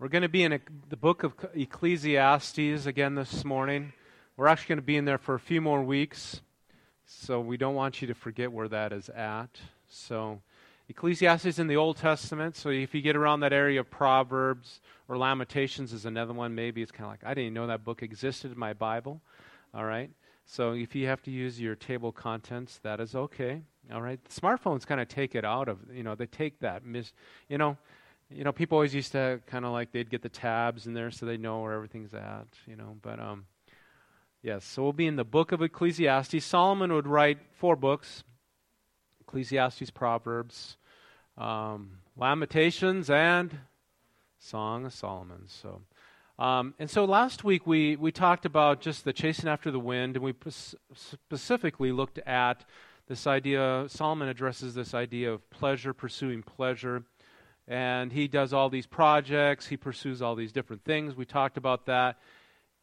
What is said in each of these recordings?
We're going to be in the book of Ecclesiastes again this morning. We're actually going to be in there for a few more weeks, so we don't want you to forget where that is at. So, Ecclesiastes in the Old Testament. So, if you get around that area of Proverbs or Lamentations, is another one. Maybe it's kind of like I didn't know that book existed in my Bible. All right. So, if you have to use your table contents, that is okay. All right. The smartphones kind of take it out of you know they take that mis you know you know, people always used to kind of like they'd get the tabs in there so they know where everything's at, you know. But um, yes, so we'll be in the book of Ecclesiastes. Solomon would write four books: Ecclesiastes, Proverbs, um, Lamentations, and Song of Solomon. So. Um, and so last week we, we talked about just the chasing after the wind, and we specifically looked at this idea. Solomon addresses this idea of pleasure, pursuing pleasure and he does all these projects, he pursues all these different things. We talked about that.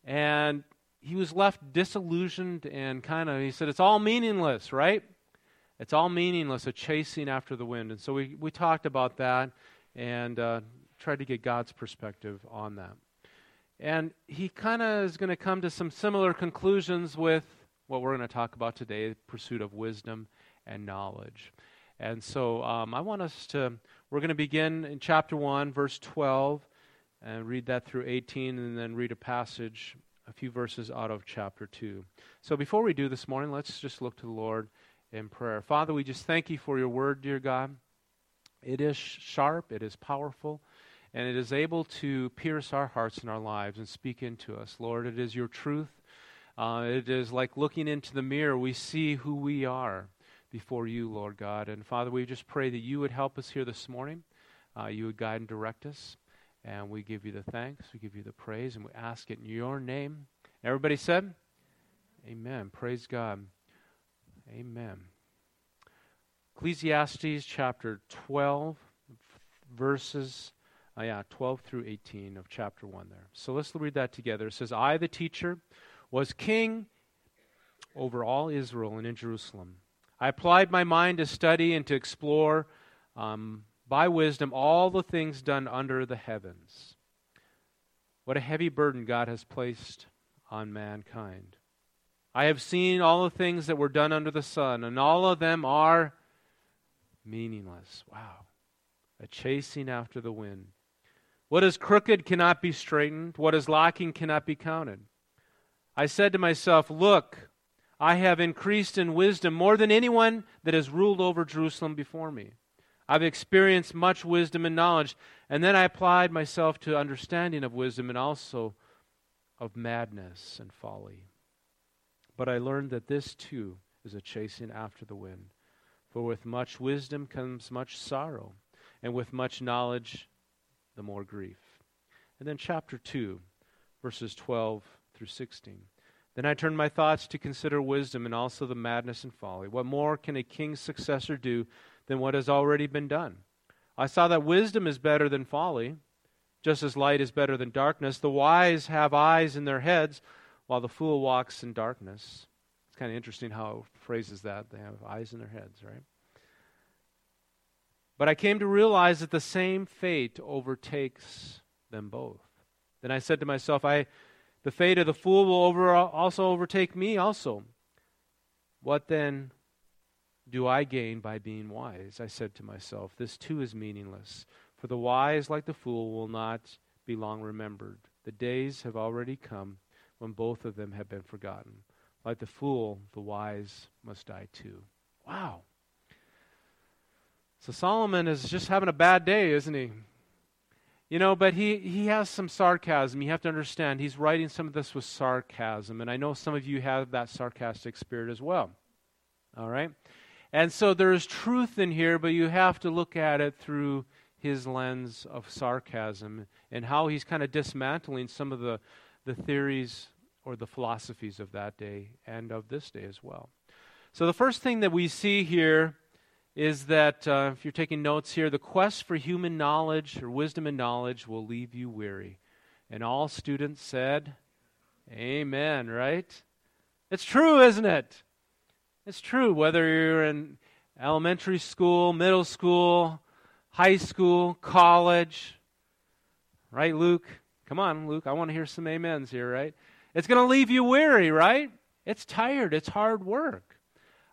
And he was left disillusioned and kind of, he said, it's all meaningless, right? It's all meaningless, a chasing after the wind. And so we, we talked about that and uh, tried to get God's perspective on that. And he kind of is going to come to some similar conclusions with what we're going to talk about today pursuit of wisdom and knowledge. And so um, I want us to we're going to begin in chapter 1, verse 12, and read that through 18, and then read a passage, a few verses out of chapter 2. So before we do this morning, let's just look to the Lord in prayer. Father, we just thank you for your word, dear God. It is sharp, it is powerful, and it is able to pierce our hearts and our lives and speak into us. Lord, it is your truth. Uh, it is like looking into the mirror, we see who we are before you, Lord God. And Father, we just pray that you would help us here this morning. Uh, you would guide and direct us. And we give you the thanks, we give you the praise, and we ask it in your name. Everybody said, Amen. Praise God. Amen. Ecclesiastes chapter 12, verses, uh, yeah, 12 through 18 of chapter 1 there. So let's read that together. It says, I, the teacher, was king over all Israel and in Jerusalem. I applied my mind to study and to explore um, by wisdom all the things done under the heavens. What a heavy burden God has placed on mankind. I have seen all the things that were done under the sun, and all of them are meaningless. Wow. A chasing after the wind. What is crooked cannot be straightened, what is lacking cannot be counted. I said to myself, Look, I have increased in wisdom more than anyone that has ruled over Jerusalem before me. I've experienced much wisdom and knowledge, and then I applied myself to understanding of wisdom and also of madness and folly. But I learned that this too is a chasing after the wind. For with much wisdom comes much sorrow, and with much knowledge, the more grief. And then, chapter 2, verses 12 through 16. Then I turned my thoughts to consider wisdom and also the madness and folly. What more can a king's successor do than what has already been done? I saw that wisdom is better than folly, just as light is better than darkness. The wise have eyes in their heads, while the fool walks in darkness. It's kind of interesting how it phrases that. They have eyes in their heads, right? But I came to realize that the same fate overtakes them both. Then I said to myself, I the fate of the fool will over, also overtake me also. What then do I gain by being wise? I said to myself, This too is meaningless, for the wise, like the fool, will not be long remembered. The days have already come when both of them have been forgotten. Like the fool, the wise must die too. Wow. So Solomon is just having a bad day, isn't he? You know, but he, he has some sarcasm. You have to understand, he's writing some of this with sarcasm. And I know some of you have that sarcastic spirit as well. All right? And so there is truth in here, but you have to look at it through his lens of sarcasm and how he's kind of dismantling some of the, the theories or the philosophies of that day and of this day as well. So the first thing that we see here is that uh, if you're taking notes here, the quest for human knowledge or wisdom and knowledge will leave you weary. And all students said, Amen, right? It's true, isn't it? It's true, whether you're in elementary school, middle school, high school, college, Right, Luke? Come on, Luke. I want to hear some amens here, right? It's going to leave you weary, right? It's tired. It's hard work.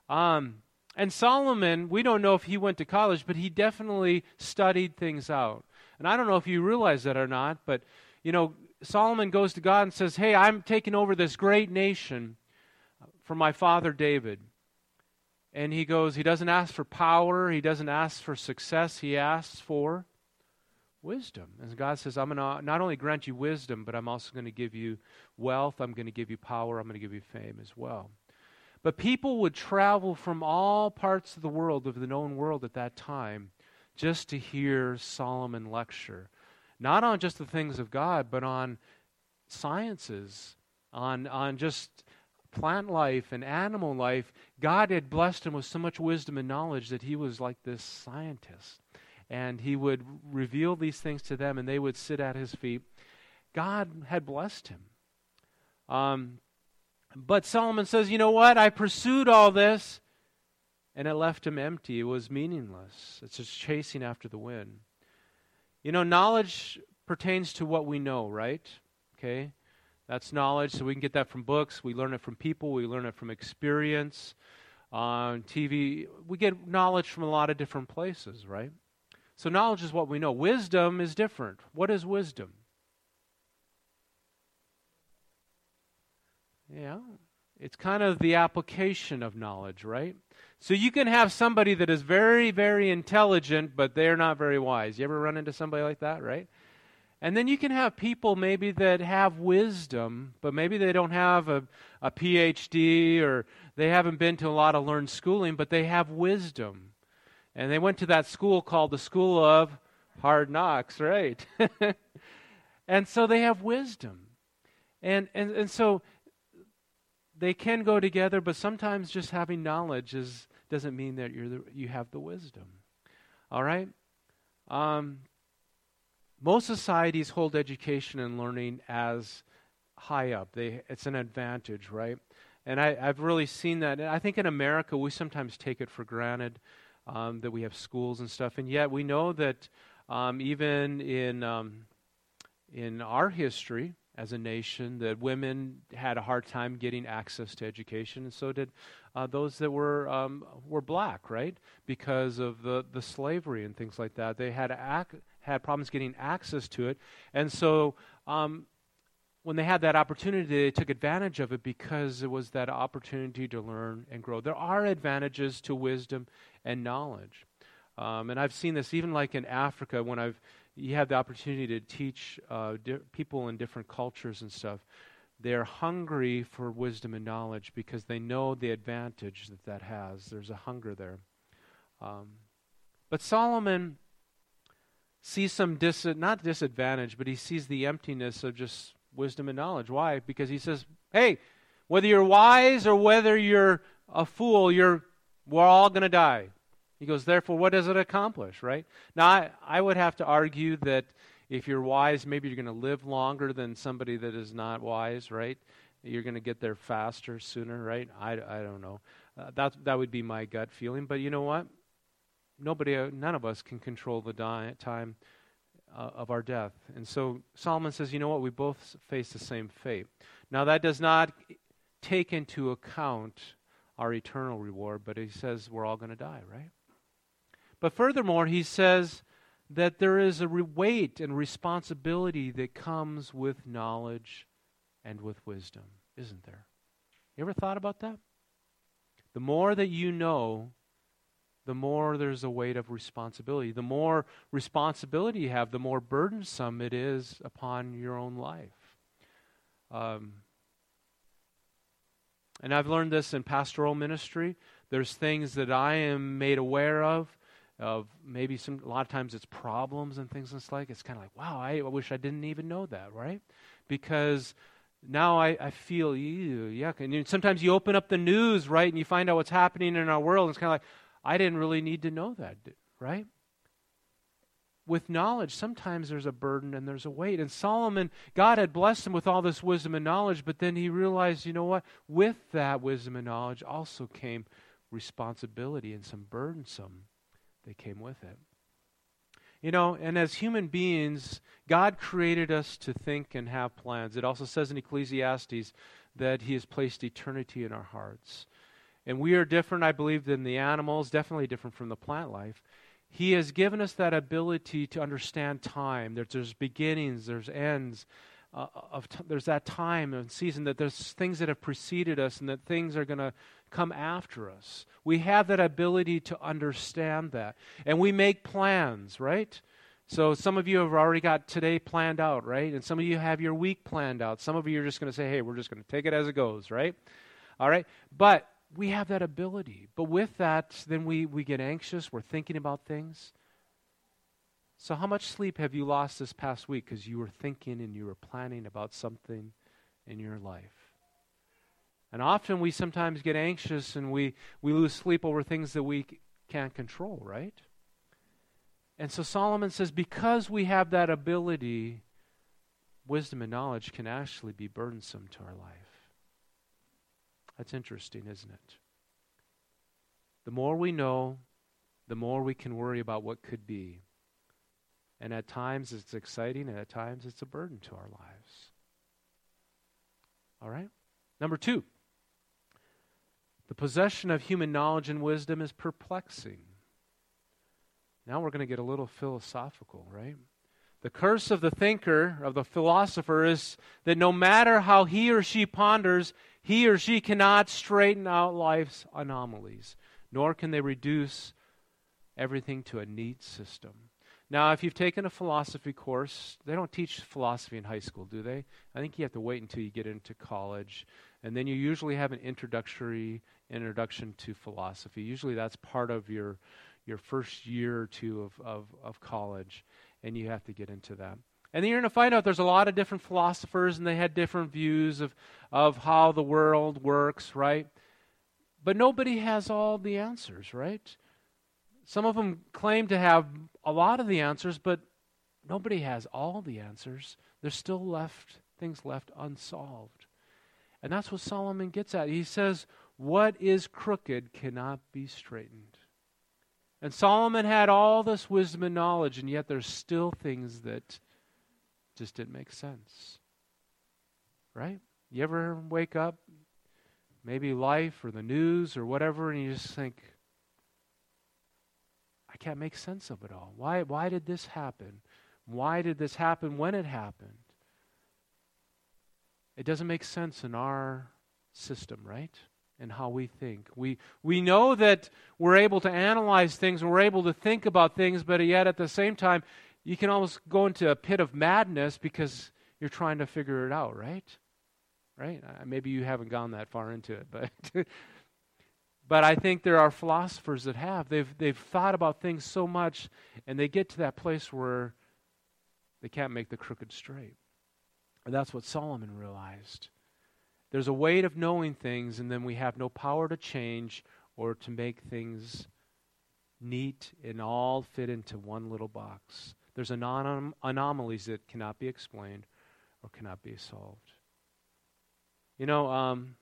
Um, and Solomon, we don't know if he went to college, but he definitely studied things out. And I don't know if you realize that or not, but you know, Solomon goes to God and says, Hey, I'm taking over this great nation for my father David. And he goes, he doesn't ask for power, he doesn't ask for success, he asks for wisdom. And God says, I'm going to not only grant you wisdom, but I'm also going to give you wealth, I'm going to give you power, I'm going to give you fame as well. But people would travel from all parts of the world, of the known world at that time, just to hear Solomon lecture. Not on just the things of God, but on sciences, on, on just plant life and animal life. God had blessed him with so much wisdom and knowledge that he was like this scientist. And he would reveal these things to them, and they would sit at his feet. God had blessed him. Um, but Solomon says, you know what? I pursued all this and it left him empty. It was meaningless. It's just chasing after the wind. You know, knowledge pertains to what we know, right? Okay? That's knowledge, so we can get that from books. We learn it from people. We learn it from experience. On TV, we get knowledge from a lot of different places, right? So, knowledge is what we know. Wisdom is different. What is wisdom? Yeah. It's kind of the application of knowledge, right? So you can have somebody that is very, very intelligent, but they're not very wise. You ever run into somebody like that, right? And then you can have people maybe that have wisdom, but maybe they don't have a, a PhD or they haven't been to a lot of learned schooling, but they have wisdom. And they went to that school called the School of Hard Knocks, right? and so they have wisdom. And, and, and so they can go together, but sometimes just having knowledge is, doesn't mean that you're the, you have the wisdom. All right? Um, most societies hold education and learning as high up. They, it's an advantage, right? And I, have really seen that. And I think in America, we sometimes take it for granted um, that we have schools and stuff. And yet, we know that um, even in, um, in our history, as a nation, that women had a hard time getting access to education, and so did uh, those that were um, were black, right? Because of the, the slavery and things like that, they had ac- had problems getting access to it, and so um, when they had that opportunity, they took advantage of it because it was that opportunity to learn and grow. There are advantages to wisdom and knowledge, um, and I've seen this even like in Africa when I've you have the opportunity to teach uh, di- people in different cultures and stuff. They're hungry for wisdom and knowledge because they know the advantage that that has. There's a hunger there. Um, but Solomon sees some dis- not disadvantage, but he sees the emptiness of just wisdom and knowledge. Why? Because he says, "Hey, whether you're wise or whether you're a fool, you're we're all going to die." He goes, therefore, what does it accomplish, right? Now, I, I would have to argue that if you're wise, maybe you're going to live longer than somebody that is not wise, right? You're going to get there faster, sooner, right? I, I don't know. Uh, that, that would be my gut feeling. But you know what? Nobody, uh, none of us can control the di- time uh, of our death. And so Solomon says, you know what? We both face the same fate. Now, that does not take into account our eternal reward, but he says we're all going to die, right? But furthermore, he says that there is a weight and responsibility that comes with knowledge and with wisdom, isn't there? You ever thought about that? The more that you know, the more there's a weight of responsibility. The more responsibility you have, the more burdensome it is upon your own life. Um, and I've learned this in pastoral ministry. There's things that I am made aware of of maybe some a lot of times it's problems and things and like it's kind of like wow I, I, wish i didn't even know that right? Because now i, I feel ew, yuck. And sometimes you open up the news right and you find out what's happening in our world it's kind of like i didn't really need to know that right? With knowledge sometimes there's a burden and there's a weight. And solomon god had blessed him with all this wisdom and knowledge but then he realized you know what? With that wisdom and knowledge also came responsibility and some burdensome they came with it. You know, and as human beings, God created us to think and have plans. It also says in Ecclesiastes that He has placed eternity in our hearts. And we are different, I believe, than the animals, definitely different from the plant life. He has given us that ability to understand time. There's, there's beginnings, there's ends. Uh, of t- there's that time and season that there's things that have preceded us and that things are going to come after us. We have that ability to understand that. And we make plans, right? So some of you have already got today planned out, right? And some of you have your week planned out. Some of you are just going to say, hey, we're just going to take it as it goes, right? All right? But we have that ability. But with that, then we, we get anxious. We're thinking about things. So, how much sleep have you lost this past week because you were thinking and you were planning about something in your life? And often we sometimes get anxious and we, we lose sleep over things that we can't control, right? And so Solomon says, because we have that ability, wisdom and knowledge can actually be burdensome to our life. That's interesting, isn't it? The more we know, the more we can worry about what could be. And at times it's exciting, and at times it's a burden to our lives. All right? Number two, the possession of human knowledge and wisdom is perplexing. Now we're going to get a little philosophical, right? The curse of the thinker, of the philosopher, is that no matter how he or she ponders, he or she cannot straighten out life's anomalies, nor can they reduce everything to a neat system. Now, if you've taken a philosophy course, they don't teach philosophy in high school, do they? I think you have to wait until you get into college, and then you usually have an introductory introduction to philosophy. Usually, that's part of your your first year or two of, of, of college, and you have to get into that. And then you're going to find out there's a lot of different philosophers, and they had different views of, of how the world works, right? But nobody has all the answers, right? Some of them claim to have a lot of the answers, but nobody has all the answers. There's still left things left unsolved. And that's what Solomon gets at. He says, What is crooked cannot be straightened. And Solomon had all this wisdom and knowledge, and yet there's still things that just didn't make sense. Right? You ever wake up, maybe life or the news or whatever, and you just think, I can't make sense of it all. Why, why did this happen? Why did this happen when it happened? It doesn't make sense in our system, right? and how we think. We, we know that we're able to analyze things we're able to think about things, but yet at the same time, you can almost go into a pit of madness because you're trying to figure it out, right? Right? Maybe you haven't gone that far into it, but. but I think there are philosophers that have. They've, they've thought about things so much, and they get to that place where they can't make the crooked straight. That's what Solomon realized. There's a weight of knowing things, and then we have no power to change or to make things neat and all fit into one little box. There's anom- anomalies that cannot be explained or cannot be solved. You know, um,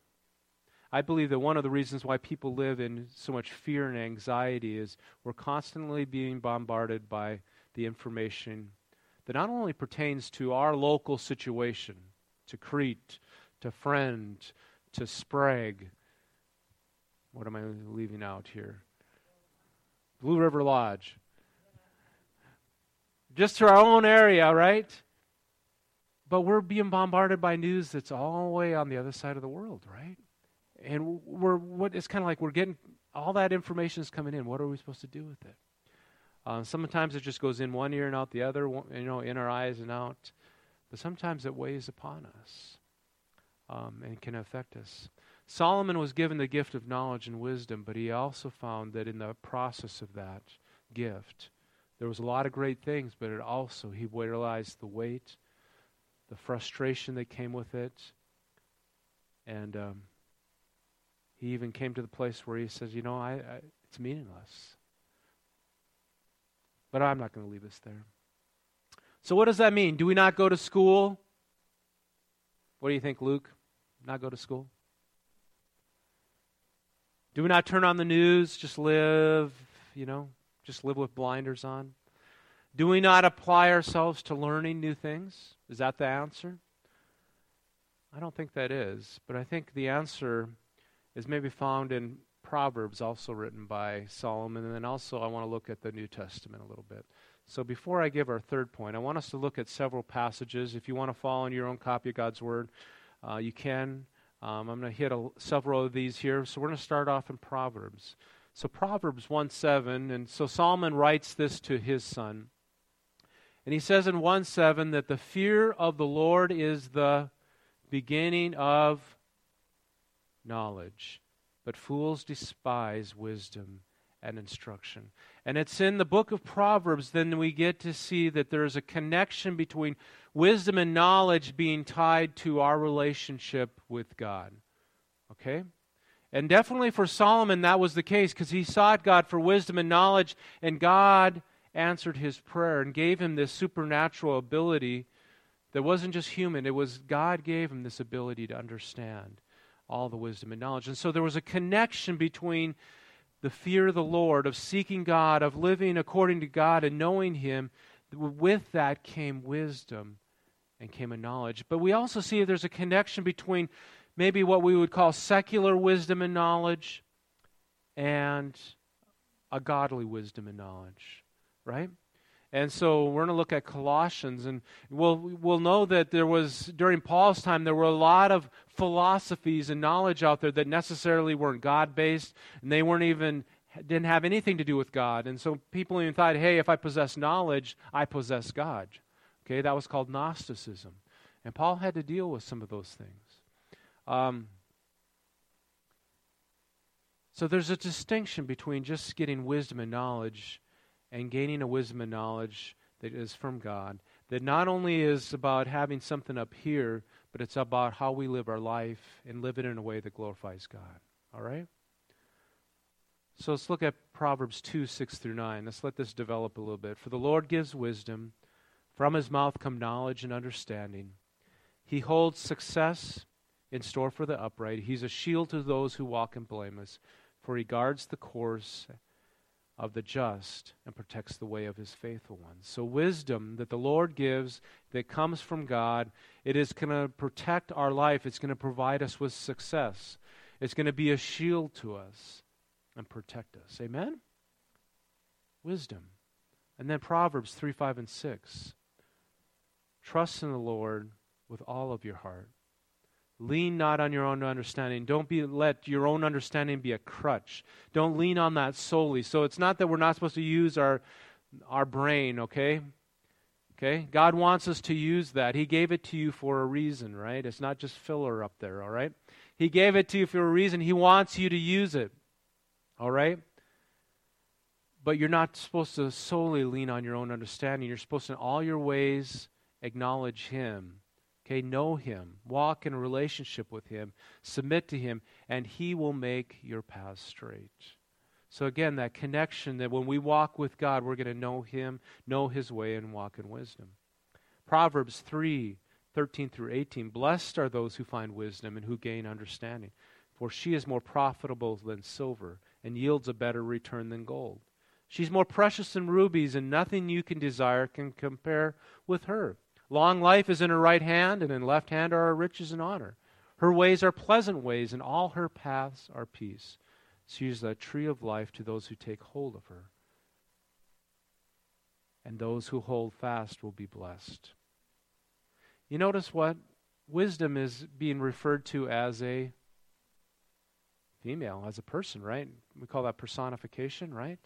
I believe that one of the reasons why people live in so much fear and anxiety is we're constantly being bombarded by the information that not only pertains to our local situation, to Crete, to Friend, to Sprague. What am I leaving out here? Blue River Lodge. Just to our own area, right? But we're being bombarded by news that's all the way on the other side of the world, right? And we're what it's kind of like we're getting all that information is coming in. What are we supposed to do with it? Uh, sometimes it just goes in one ear and out the other, you know, in our eyes and out. But sometimes it weighs upon us um, and can affect us. Solomon was given the gift of knowledge and wisdom, but he also found that in the process of that gift, there was a lot of great things, but it also, he realized the weight, the frustration that came with it, and um, he even came to the place where he says, You know, I, I it's meaningless. But I'm not going to leave us there. So, what does that mean? Do we not go to school? What do you think, Luke? not go to school? Do we not turn on the news, just live, you know, just live with blinders on? Do we not apply ourselves to learning new things? Is that the answer? I don't think that is, but I think the answer is maybe found in Proverbs, also written by Solomon, and then also I want to look at the New Testament a little bit. So before I give our third point, I want us to look at several passages. If you want to follow in your own copy of God's Word, uh, you can. Um, I'm going to hit a, several of these here. So we're going to start off in Proverbs. So Proverbs 1 7, and so Solomon writes this to his son. And he says in 1 7 that the fear of the Lord is the beginning of knowledge, but fools despise wisdom and instruction. And it's in the book of Proverbs then we get to see that there's a connection between wisdom and knowledge being tied to our relationship with God. Okay? And definitely for Solomon, that was the case because he sought God for wisdom and knowledge, and God answered his prayer and gave him this supernatural ability that wasn't just human, it was God gave him this ability to understand all the wisdom and knowledge. And so there was a connection between the fear of the Lord, of seeking God, of living according to God and knowing Him. With that came wisdom and came a knowledge. But we also see there's a connection between maybe what we would call secular wisdom and knowledge and a godly wisdom and knowledge, right? And so we're going to look at Colossians, and we'll, we'll know that there was, during Paul's time, there were a lot of philosophies and knowledge out there that necessarily weren't God based, and they weren't even, didn't have anything to do with God. And so people even thought, hey, if I possess knowledge, I possess God. Okay, that was called Gnosticism. And Paul had to deal with some of those things. Um, so there's a distinction between just getting wisdom and knowledge and gaining a wisdom and knowledge that is from God, that not only is about having something up here, but it's about how we live our life and live it in a way that glorifies God. All right? So let's look at Proverbs 2 6 through 9. Let's let this develop a little bit. For the Lord gives wisdom, from his mouth come knowledge and understanding. He holds success in store for the upright. He's a shield to those who walk in blameless, for he guards the course of the just and protects the way of his faithful ones. So, wisdom that the Lord gives that comes from God, it is going to protect our life. It's going to provide us with success. It's going to be a shield to us and protect us. Amen? Wisdom. And then Proverbs 3, 5, and 6. Trust in the Lord with all of your heart Lean not on your own understanding. Don't be let your own understanding be a crutch. Don't lean on that solely. So it's not that we're not supposed to use our our brain, okay? Okay? God wants us to use that. He gave it to you for a reason, right? It's not just filler up there, all right? He gave it to you for a reason. He wants you to use it. All right? But you're not supposed to solely lean on your own understanding. You're supposed to in all your ways acknowledge him Okay, know Him, walk in relationship with Him, submit to Him, and He will make your path straight. So, again, that connection that when we walk with God, we're going to know Him, know His way, and walk in wisdom. Proverbs 3 13 through 18 Blessed are those who find wisdom and who gain understanding, for she is more profitable than silver and yields a better return than gold. She's more precious than rubies, and nothing you can desire can compare with her. Long life is in her right hand, and in left hand are her riches and honor. Her ways are pleasant ways, and all her paths are peace. She is the tree of life to those who take hold of her. And those who hold fast will be blessed. You notice what? Wisdom is being referred to as a female, as a person, right? We call that personification, right?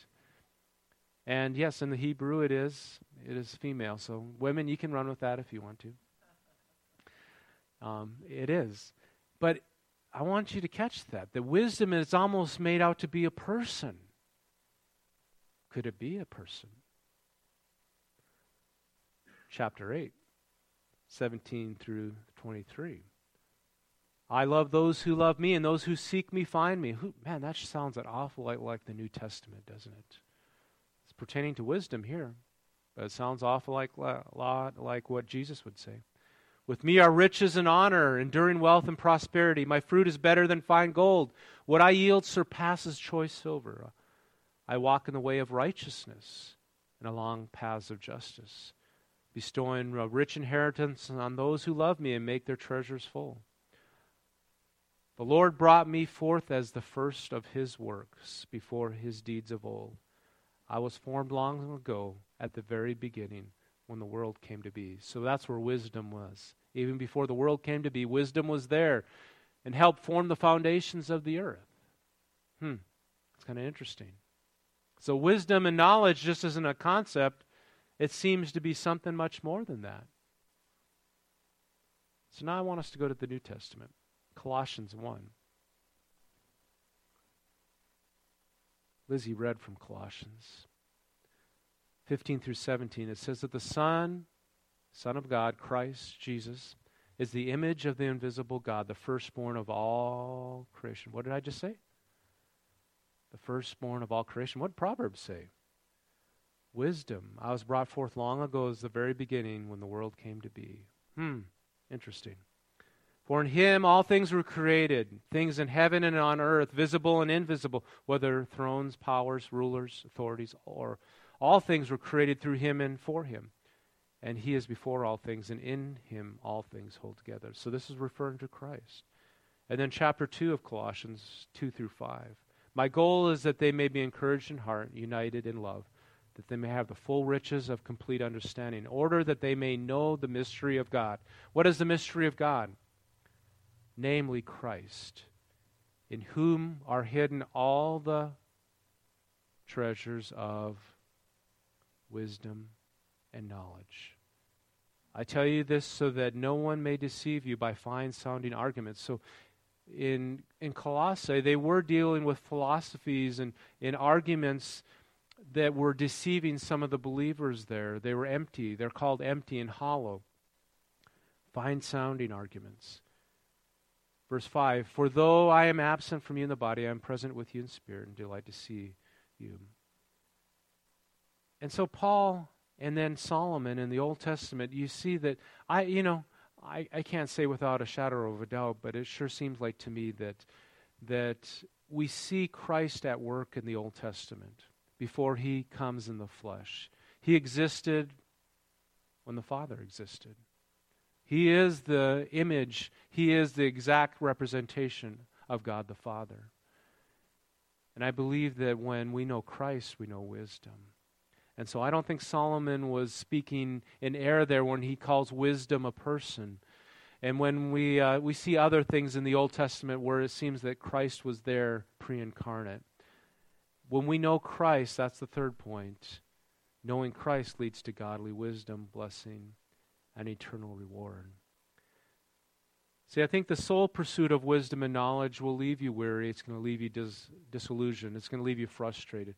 And yes, in the Hebrew it is it is female. So women, you can run with that if you want to. Um, it is, but I want you to catch that. The wisdom is almost made out to be a person. Could it be a person? Chapter 8, 17 through 23. I love those who love me, and those who seek me find me. Who, man, that sounds an awful lot like the New Testament, doesn't it? Pertaining to wisdom here, but it sounds awful like a lot like what Jesus would say. With me are riches and honor, enduring wealth and prosperity. My fruit is better than fine gold. What I yield surpasses choice silver. I walk in the way of righteousness and along paths of justice, bestowing a rich inheritance on those who love me and make their treasures full. The Lord brought me forth as the first of his works before his deeds of old. I was formed long ago at the very beginning when the world came to be. So that's where wisdom was. Even before the world came to be, wisdom was there and helped form the foundations of the earth. Hmm, it's kind of interesting. So, wisdom and knowledge just isn't a concept, it seems to be something much more than that. So, now I want us to go to the New Testament, Colossians 1. Lizzie read from Colossians 15 through 17. It says that the Son, Son of God, Christ Jesus, is the image of the invisible God, the firstborn of all creation. What did I just say? The firstborn of all creation. What Proverbs say? Wisdom. I was brought forth long ago as the very beginning when the world came to be. Hmm, interesting. For in him all things were created, things in heaven and on earth, visible and invisible, whether thrones, powers, rulers, authorities, or all things were created through him and for him. And he is before all things, and in him all things hold together. So this is referring to Christ. And then chapter 2 of Colossians 2 through 5. My goal is that they may be encouraged in heart, united in love, that they may have the full riches of complete understanding, in order that they may know the mystery of God. What is the mystery of God? Namely, Christ, in whom are hidden all the treasures of wisdom and knowledge. I tell you this so that no one may deceive you by fine sounding arguments. So in in Colossae, they were dealing with philosophies and in arguments that were deceiving some of the believers there. They were empty. They're called empty and hollow. Fine sounding arguments. Verse 5 For though I am absent from you in the body, I am present with you in spirit and delight to see you. And so, Paul and then Solomon in the Old Testament, you see that I, you know, I, I can't say without a shadow of a doubt, but it sure seems like to me that that we see Christ at work in the Old Testament before he comes in the flesh. He existed when the Father existed. He is the image, he is the exact representation of God the Father. And I believe that when we know Christ, we know wisdom. And so I don't think Solomon was speaking in error there when he calls wisdom a person. And when we, uh, we see other things in the Old Testament where it seems that Christ was there pre incarnate. When we know Christ, that's the third point. Knowing Christ leads to godly wisdom, blessing, and eternal reward. See, I think the sole pursuit of wisdom and knowledge will leave you weary. It's going to leave you dis- disillusioned. It's going to leave you frustrated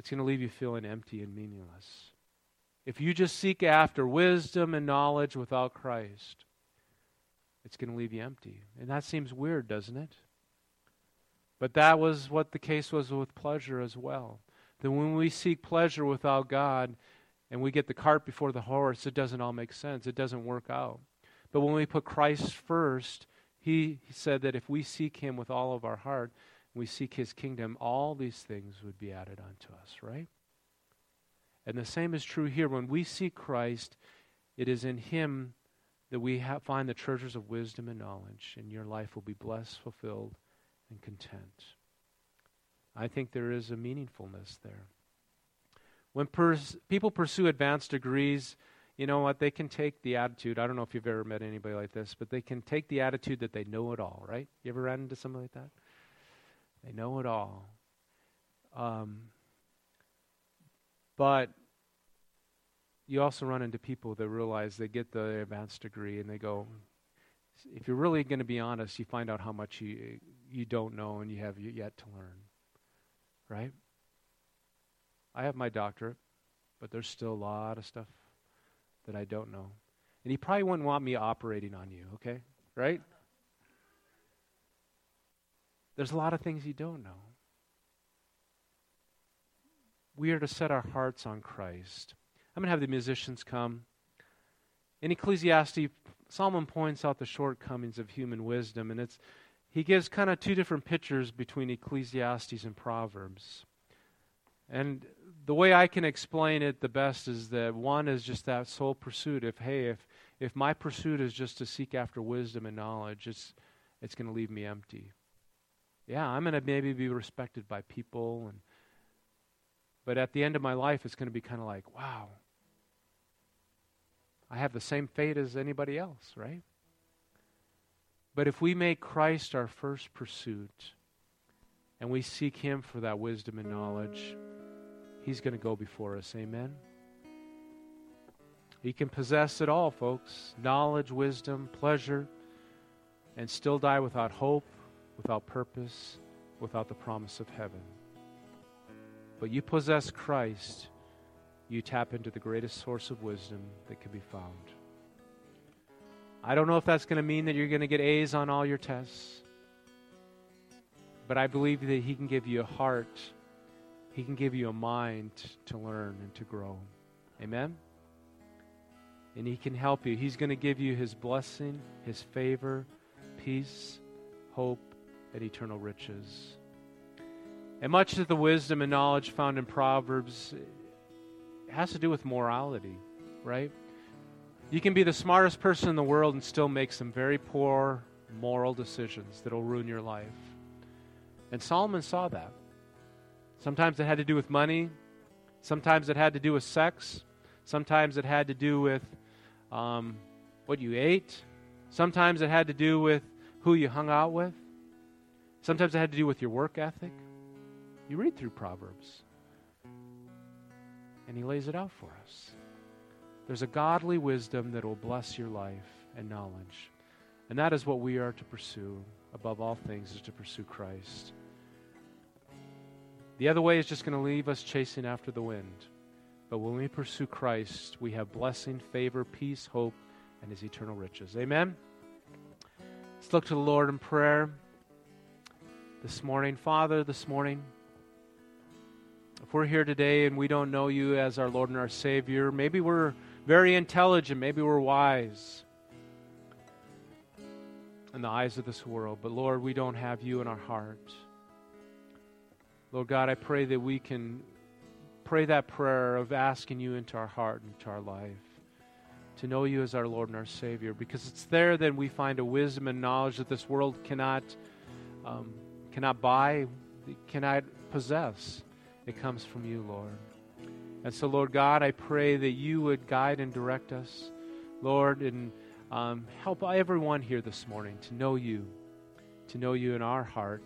it's going to leave you feeling empty and meaningless. If you just seek after wisdom and knowledge without Christ, it's going to leave you empty. And that seems weird, doesn't it? But that was what the case was with pleasure as well. That when we seek pleasure without God and we get the cart before the horse, it doesn't all make sense. It doesn't work out. But when we put Christ first, he, said that if we seek Him with all of our heart, we seek his kingdom, all these things would be added unto us, right? And the same is true here. When we seek Christ, it is in him that we find the treasures of wisdom and knowledge, and your life will be blessed, fulfilled, and content. I think there is a meaningfulness there. When pers- people pursue advanced degrees, you know what? They can take the attitude. I don't know if you've ever met anybody like this, but they can take the attitude that they know it all, right? You ever ran into somebody like that? They know it all. Um, but you also run into people that realize they get the advanced degree and they go, if you're really going to be honest, you find out how much you you don't know and you have yet to learn. Right? I have my doctorate, but there's still a lot of stuff that I don't know. And he probably wouldn't want me operating on you, okay? Right? There's a lot of things you don't know. We are to set our hearts on Christ. I'm going to have the musicians come. In Ecclesiastes, Solomon points out the shortcomings of human wisdom, and it's he gives kind of two different pictures between Ecclesiastes and Proverbs. And the way I can explain it the best is that one is just that sole pursuit. If hey, if if my pursuit is just to seek after wisdom and knowledge, it's it's going to leave me empty. Yeah, I'm going to maybe be respected by people and but at the end of my life it's going to be kind of like, wow. I have the same fate as anybody else, right? But if we make Christ our first pursuit and we seek him for that wisdom and knowledge, He's going to go before us. Amen. He can possess it all, folks knowledge, wisdom, pleasure, and still die without hope, without purpose, without the promise of heaven. But you possess Christ, you tap into the greatest source of wisdom that can be found. I don't know if that's going to mean that you're going to get A's on all your tests, but I believe that He can give you a heart he can give you a mind to learn and to grow. Amen? And He can help you. He's going to give you His blessing, His favor, peace, hope, and eternal riches. And much of the wisdom and knowledge found in Proverbs has to do with morality, right? You can be the smartest person in the world and still make some very poor moral decisions that will ruin your life. And Solomon saw that. Sometimes it had to do with money. Sometimes it had to do with sex. Sometimes it had to do with um, what you ate. Sometimes it had to do with who you hung out with. Sometimes it had to do with your work ethic. You read through Proverbs, and he lays it out for us. There's a godly wisdom that will bless your life and knowledge. And that is what we are to pursue above all things, is to pursue Christ. The other way is just going to leave us chasing after the wind. But when we pursue Christ, we have blessing, favor, peace, hope, and his eternal riches. Amen? Let's look to the Lord in prayer this morning. Father, this morning, if we're here today and we don't know you as our Lord and our Savior, maybe we're very intelligent, maybe we're wise in the eyes of this world, but Lord, we don't have you in our heart. Lord God, I pray that we can pray that prayer of asking you into our heart and into our life to know you as our Lord and our Savior, because it's there that we find a wisdom and knowledge that this world cannot um, cannot buy, cannot possess. It comes from you, Lord. And so, Lord God, I pray that you would guide and direct us, Lord, and um, help everyone here this morning to know you, to know you in our heart,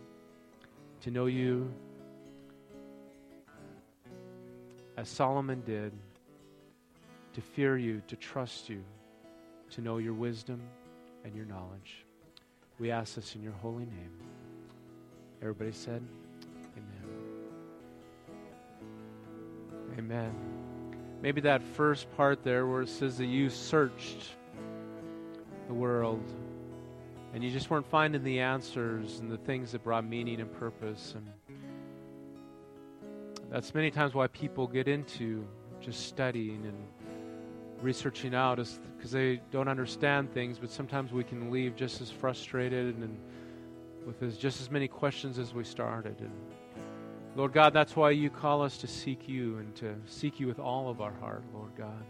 to know you as Solomon did, to fear you, to trust you, to know your wisdom and your knowledge. We ask this in your holy name. Everybody said, Amen. Amen. Maybe that first part there where it says that you searched the world and you just weren't finding the answers and the things that brought meaning and purpose and that's many times why people get into just studying and researching out is because they don't understand things, but sometimes we can leave just as frustrated and with as, just as many questions as we started. And Lord God, that's why you call us to seek you and to seek you with all of our heart, Lord God.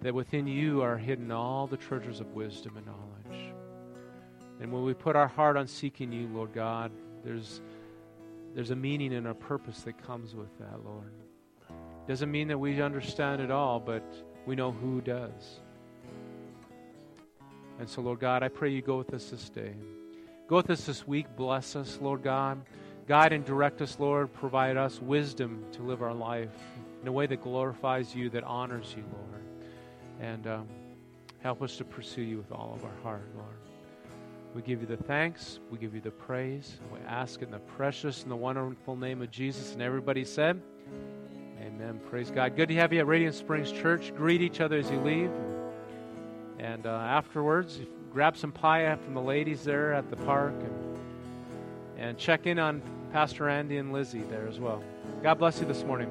That within you are hidden all the treasures of wisdom and knowledge. And when we put our heart on seeking you, Lord God, there's there's a meaning and a purpose that comes with that, Lord. Doesn't mean that we understand it all, but we know who does. And so, Lord God, I pray you go with us this day. Go with us this week. Bless us, Lord God. Guide and direct us, Lord. Provide us wisdom to live our life in a way that glorifies you, that honors you, Lord. And um, help us to pursue you with all of our heart, Lord. We give you the thanks. We give you the praise. We ask in the precious and the wonderful name of Jesus. And everybody said, Amen. Praise God. Good to have you at Radiant Springs Church. Greet each other as you leave. And uh, afterwards, grab some pie from the ladies there at the park and, and check in on Pastor Andy and Lizzie there as well. God bless you this morning.